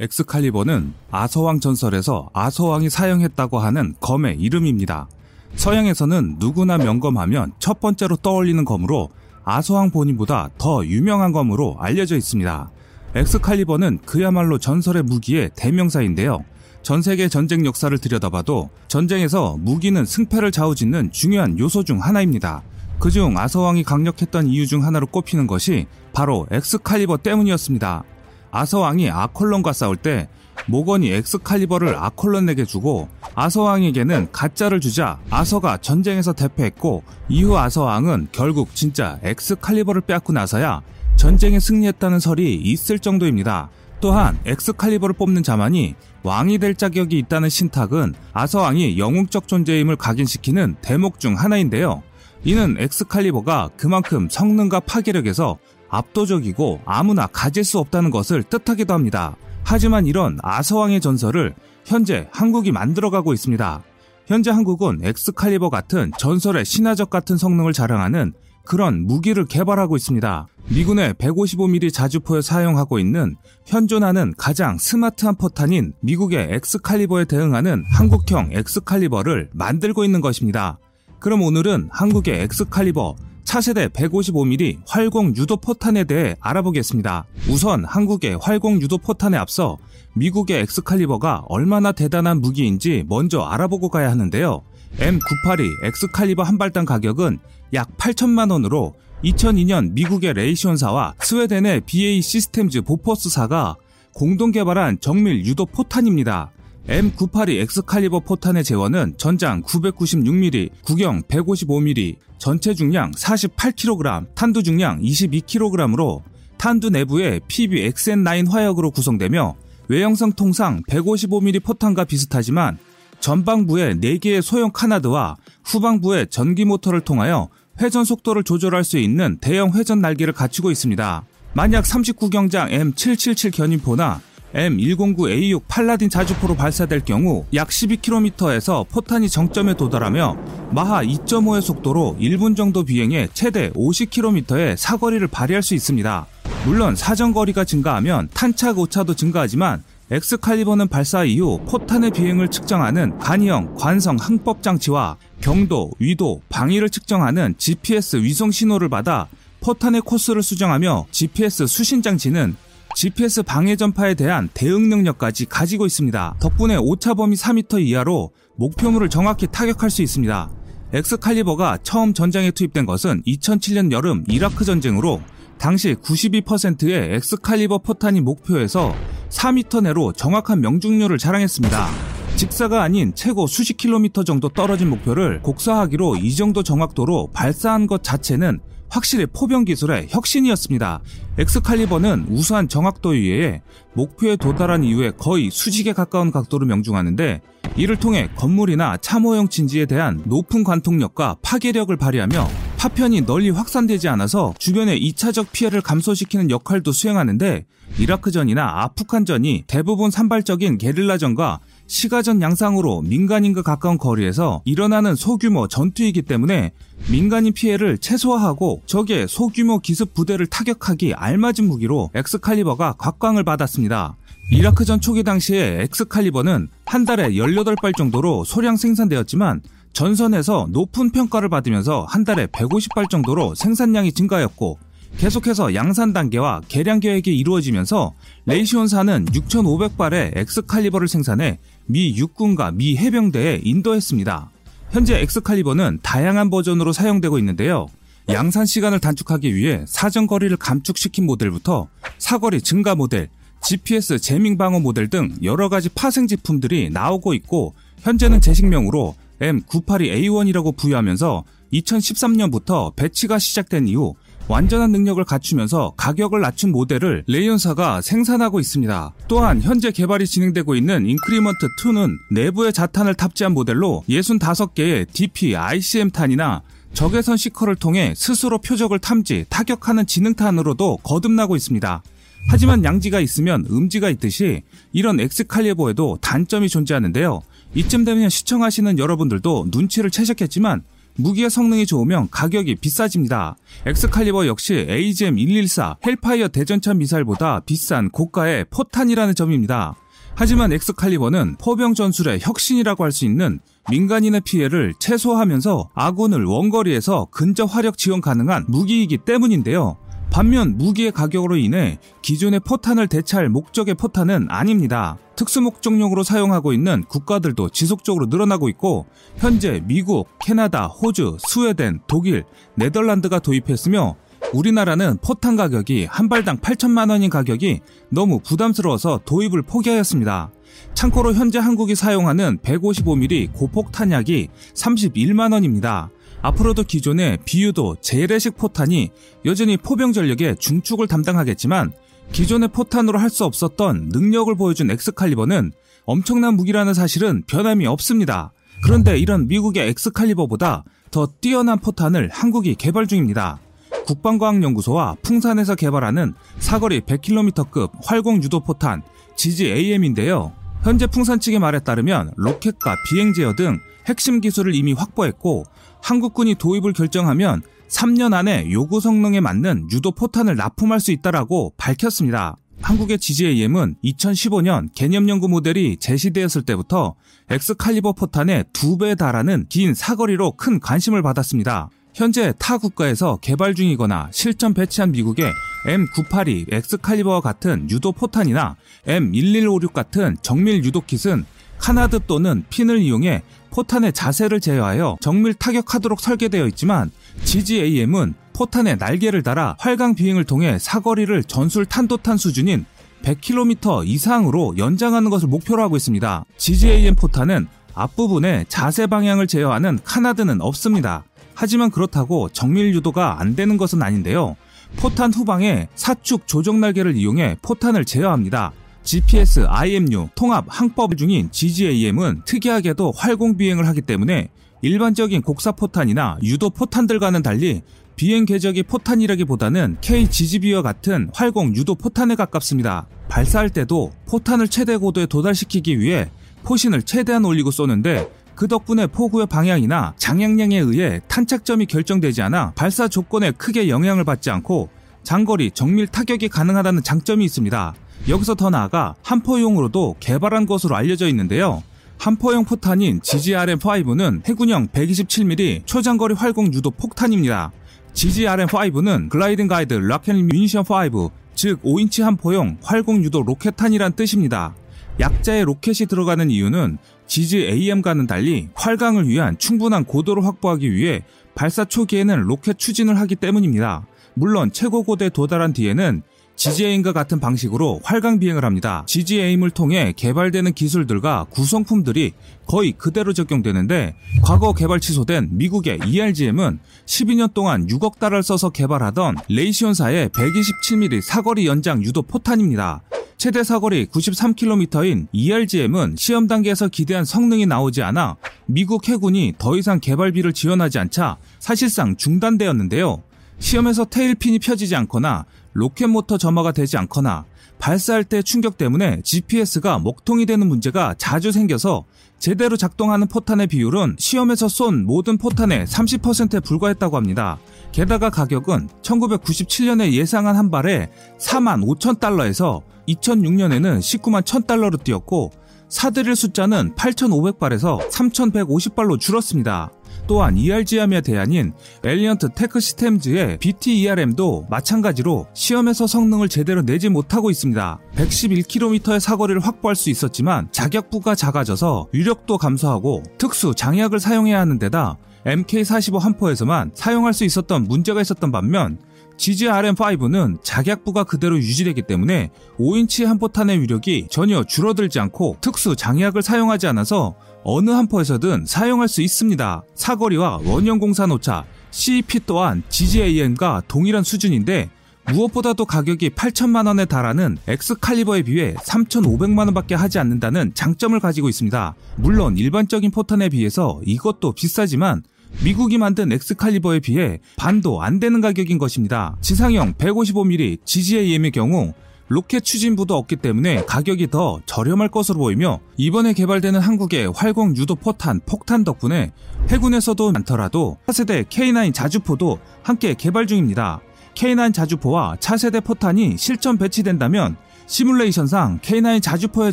엑스칼리버는 아서왕 전설에서 아서왕이 사용했다고 하는 검의 이름입니다. 서양에서는 누구나 명검하면 첫 번째로 떠올리는 검으로 아서왕 본인보다 더 유명한 검으로 알려져 있습니다. 엑스칼리버는 그야말로 전설의 무기의 대명사인데요. 전 세계 전쟁 역사를 들여다봐도 전쟁에서 무기는 승패를 좌우짓는 중요한 요소 중 하나입니다. 그중 아서왕이 강력했던 이유 중 하나로 꼽히는 것이 바로 엑스칼리버 때문이었습니다. 아서왕이 아콜론과 싸울 때 모건이 엑스칼리버를 아콜론에게 주고 아서왕에게는 가짜를 주자 아서가 전쟁에서 대패했고 이후 아서왕은 결국 진짜 엑스칼리버를 빼앗고 나서야 전쟁에 승리했다는 설이 있을 정도입니다. 또한 엑스칼리버를 뽑는 자만이 왕이 될 자격이 있다는 신탁은 아서왕이 영웅적 존재임을 각인시키는 대목 중 하나인데요. 이는 엑스칼리버가 그만큼 성능과 파괴력에서 압도적이고 아무나 가질 수 없다는 것을 뜻하기도 합니다. 하지만 이런 아서왕의 전설을 현재 한국이 만들어가고 있습니다. 현재 한국은 엑스칼리버 같은 전설의 신화적 같은 성능을 자랑하는 그런 무기를 개발하고 있습니다. 미군의 155mm 자주포에 사용하고 있는 현존하는 가장 스마트한 포탄인 미국의 엑스칼리버에 대응하는 한국형 엑스칼리버를 만들고 있는 것입니다. 그럼 오늘은 한국의 엑스칼리버 차세대 155mm 활공 유도 포탄에 대해 알아보겠습니다. 우선 한국의 활공 유도 포탄에 앞서 미국의 엑스칼리버가 얼마나 대단한 무기인지 먼저 알아보고 가야 하는데요. M982 엑스칼리버 한 발당 가격은 약 8천만 원으로 2002년 미국의 레이시온사와 스웨덴의 BAE 시스템즈 보퍼스사가 공동 개발한 정밀 유도 포탄입니다. M982 엑스칼리버 포탄의 재원은 전장 996mm, 구경 155mm, 전체 중량 48kg, 탄두 중량 22kg으로 탄두 내부에 PBXN9 화약으로 구성되며 외형성 통상 155mm 포탄과 비슷하지만 전방부에 4개의 소형 카나드와 후방부에 전기 모터를 통하여 회전 속도를 조절할 수 있는 대형 회전 날개를 갖추고 있습니다. 만약 39경장 M777 견인포나 M109A6 팔라딘 자주포로 발사될 경우 약 12km에서 포탄이 정점에 도달하며 마하 2.5의 속도로 1분 정도 비행해 최대 50km의 사거리를 발휘할 수 있습니다. 물론 사정거리가 증가하면 탄착 오차도 증가하지만 엑스칼리버는 발사 이후 포탄의 비행을 측정하는 간이형 관성 항법 장치와 경도, 위도, 방위를 측정하는 GPS 위성 신호를 받아 포탄의 코스를 수정하며 GPS 수신 장치는 GPS 방해 전파에 대한 대응 능력까지 가지고 있습니다. 덕분에 오차 범위 4m 이하로 목표물을 정확히 타격할 수 있습니다. 엑스칼리버가 처음 전장에 투입된 것은 2007년 여름 이라크 전쟁으로 당시 92%의 엑스칼리버 포탄이 목표에서 4m 내로 정확한 명중률을 자랑했습니다. 직사가 아닌 최고 수십 킬로미터 정도 떨어진 목표를 곡사하기로 이 정도 정확도로 발사한 것 자체는 확실히 포병 기술의 혁신이었습니다. 엑스칼리버는 우수한 정확도 이외에 목표에 도달한 이후에 거의 수직에 가까운 각도로 명중하는데 이를 통해 건물이나 참호형 진지에 대한 높은 관통력과 파괴력을 발휘하며 파편이 널리 확산되지 않아서 주변의 2차적 피해를 감소시키는 역할도 수행하는데 이라크전이나 아프간전이 대부분 산발적인 게릴라전과 시가전 양상으로 민간인과 가까운 거리에서 일어나는 소규모 전투이기 때문에 민간인 피해를 최소화하고 적의 소규모 기습 부대를 타격하기 알맞은 무기로 엑스칼리버가 각광을 받았습니다. 이라크전 초기 당시에 엑스칼리버는 한 달에 18발 정도로 소량 생산되었지만 전선에서 높은 평가를 받으면서 한 달에 150발 정도로 생산량이 증가했고 계속해서 양산 단계와 개량 계획이 이루어지면서 레이시온사는 6,500발의 엑스칼리버를 생산해 미 육군과 미 해병대에 인도했습니다. 현재 엑스칼리버는 다양한 버전으로 사용되고 있는데요. 양산 시간을 단축하기 위해 사정 거리를 감축시킨 모델부터 사거리 증가 모델, GPS jamming 방어 모델 등 여러 가지 파생 제품들이 나오고 있고 현재는 제식명으로 M982A1이라고 부여하면서 2013년부터 배치가 시작된 이후 완전한 능력을 갖추면서 가격을 낮춘 모델을 레이시온사가 생산하고 있습니다. 또한 현재 개발이 진행되고 있는 Increment 2는 내부에 자탄을 탑재한 모델로 65개의 DPICM탄이나 적외선 seeker를 통해 스스로 표적을 탐지, 타격하는 지능탄으로도 거듭나고 있습니다. 하지만 양지가 있으면 음지가 있듯이 이런 엑스칼리버에도 단점이 존재하는데요. 이쯤 되면 시청하시는 여러분들도 눈치를 채셨겠지만 무기의 성능이 좋으면 가격이 비싸집니다. 엑스칼리버 역시 AGM-114 헬파이어 대전차 미사일보다 비싼 고가의 포탄이라는 점입니다. 하지만 엑스칼리버는 포병 전술의 혁신이라고 할 수 있는 민간인의 피해를 최소화하면서 아군을 원거리에서 근접 화력 지원 가능한 무기이기 때문인데요. 반면 무기의 가격으로 인해 기존의 포탄을 대체할 목적의 포탄은 아닙니다. 특수 목적용으로 사용하고 있는 국가들도 지속적으로 늘어나고 있고 현재 미국, 캐나다, 호주, 스웨덴, 독일, 네덜란드가 도입했으며 우리나라는 포탄 가격이 한 발당 8천만 원인 가격이 너무 부담스러워서 도입을 포기하였습니다. 참고로 현재 한국이 사용하는 155mm 고폭탄약이 31만 원입니다. 앞으로도 기존의 비유도 재래식 포탄이 여전히 포병 전력의 중축을 담당하겠지만 기존의 포탄으로 할 수 없었던 능력을 보여준 엑스칼리버는 엄청난 무기라는 사실은 변함이 없습니다. 그런데 이런 미국의 엑스칼리버보다 더 뛰어난 포탄을 한국이 개발 중입니다. 국방과학연구소와 풍산에서 개발하는 사거리 100km급 활공 유도 포탄 GGAM인데요. 현재 풍산 측의 말에 따르면 로켓과 비행 제어 등 핵심 기술을 이미 확보했고 한국군이 도입을 결정하면 3년 안에 요구 성능에 맞는 유도 포탄을 납품할 수 있다라고 밝혔습니다. 한국의 GGAM은 2015년 개념 연구 모델이 제시되었을 때부터 엑스칼리버 포탄의 두 배에 달하는 긴 사거리로 큰 관심을 받았습니다. 현재 타 국가에서 개발 중이거나 실전 배치한 미국의 M982 엑스칼리버와 같은 유도 포탄이나 M1156 같은 정밀 유도 킷은 canard 또는 핀을 이용해 포탄의 자세를 제어하여 정밀 타격하도록 설계되어 있지만 GGAM은 포탄에 날개를 달아 활강 비행을 통해 사거리를 전술 탄도탄 수준인 100km 이상으로 연장하는 것을 목표로 하고 있습니다. GGAM 포탄은 앞부분에 자세 방향을 제어하는 canard는 없습니다. 하지만 그렇다고 정밀 유도가 안 되는 것은 아닌데요. 포탄 후방에 사축 조정 날개를 이용해 포탄을 제어합니다. GPS, IMU, 통합, 항법 중인 GGAM은 특이하게도 활공 비행을 하기 때문에 일반적인 곡사 포탄이나 유도 포탄들과는 달리 비행 궤적이 포탄이라기보다는 KGGB와 같은 활공 유도 포탄에 가깝습니다. 발사할 때도 포탄을 최대 고도에 도달시키기 위해 포신을 최대한 올리고 쏘는데 그 덕분에 포구의 방향이나 장약량에 의해 탄착점이 결정되지 않아 발사 조건에 크게 영향을 받지 않고 장거리 정밀 타격이 가능하다는 장점이 있습니다. 여기서 더 나아가 함포용으로도 개발한 것으로 알려져 있는데요. 함포용 포탄인 GGRM5는 해군형 127mm 초장거리 활공 유도 폭탄입니다. GGRM5는 Gliding Guided Rocket Munition 5, 즉 5인치 함포용 활공 유도 로켓탄이란 뜻입니다. 약자의 로켓이 들어가는 이유는 GGAM과는 달리 활강을 위한 충분한 고도를 확보하기 위해 발사 초기에는 로켓 추진을 하기 때문입니다. 물론 최고 고도에 도달한 뒤에는 GGAM과 같은 방식으로 활강 비행을 합니다. GGAM을 통해 개발되는 기술들과 구성품들이 거의 그대로 적용되는데 과거 개발 취소된 미국의 ERGM은 12년 동안 6억 달러를 써서 개발하던 레이시온사의 127mm 사거리 연장 유도 포탄입니다. 최대 사거리 93km인 ERGM은 시험 단계에서 기대한 성능이 나오지 않아 미국 해군이 더 이상 개발비를 지원하지 않자 사실상 중단되었는데요. 시험에서 테일핀이 펴지지 않거나 로켓 모터 점화가 되지 않거나 발사할 때 충격 때문에 GPS가 먹통이 되는 문제가 자주 생겨서 제대로 작동하는 포탄의 비율은 시험에서 쏜 모든 포탄의 30%에 불과했다고 합니다. 게다가 가격은 1997년에 예상한 한 발에 4만 5천 달러에서 2006년에는 19만 1천 달러로 뛰었고 사들일 숫자는 8,500발에서 3,150발로 줄었습니다. 또한 ERGM의 대안인 엘리언트 테크 시스템즈의 BTERM도 마찬가지로 시험에서 성능을 제대로 내지 못하고 있습니다. 111km의 사거리를 확보할 수 있었지만 작약부가 작아져서 위력도 감소하고 특수 장약을 사용해야 하는 데다 MK45 함포에서만 사용할 수 있었던 문제가 있었던 반면 GGRM5는 작약부가 그대로 유지되기 때문에 5인치 한포탄의 위력이 전혀 줄어들지 않고 특수 장약을 사용하지 않아서 어느 한포에서든 사용할 수 있습니다. 사거리와 원형 공산 오차, CEP 또한 GGAM과 동일한 수준인데 무엇보다도 가격이 8천만 원에 달하는 엑스칼리버에 비해 3,500만 원밖에 하지 않는다는 장점을 가지고 있습니다. 물론 일반적인 포탄에 비해서 이것도 비싸지만 미국이 만든 엑스칼리버에 비해 반도 안 되는 가격인 것입니다. 지상형 155mm GGAM의 경우 로켓 추진부도 없기 때문에 가격이 더 저렴할 것으로 보이며 이번에 개발되는 한국의 활공 유도 포탄 폭탄 덕분에 해군에서도 많더라도 차세대 K9 자주포도 함께 개발 중입니다. K9 자주포와 차세대 포탄이 실전 배치된다면 시뮬레이션상 K9 자주포의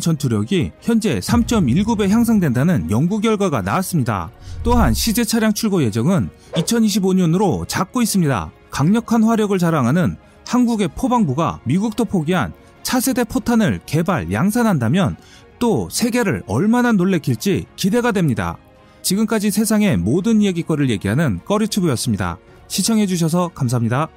전투력이 현재 3.19배 향상된다는 연구 결과가 나왔습니다. 또한 시제 차량 출고 예정은 2025년으로 잡고 있습니다. 강력한 화력을 자랑하는 한국의 포방부가 미국도 포기한 차세대 포탄을 개발, 양산한다면 또 세계를 얼마나 놀래킬지 기대가 됩니다. 지금까지 세상의 모든 이야기거리를 얘기하는 꺼리튜브였습니다. 시청해주셔서 감사합니다.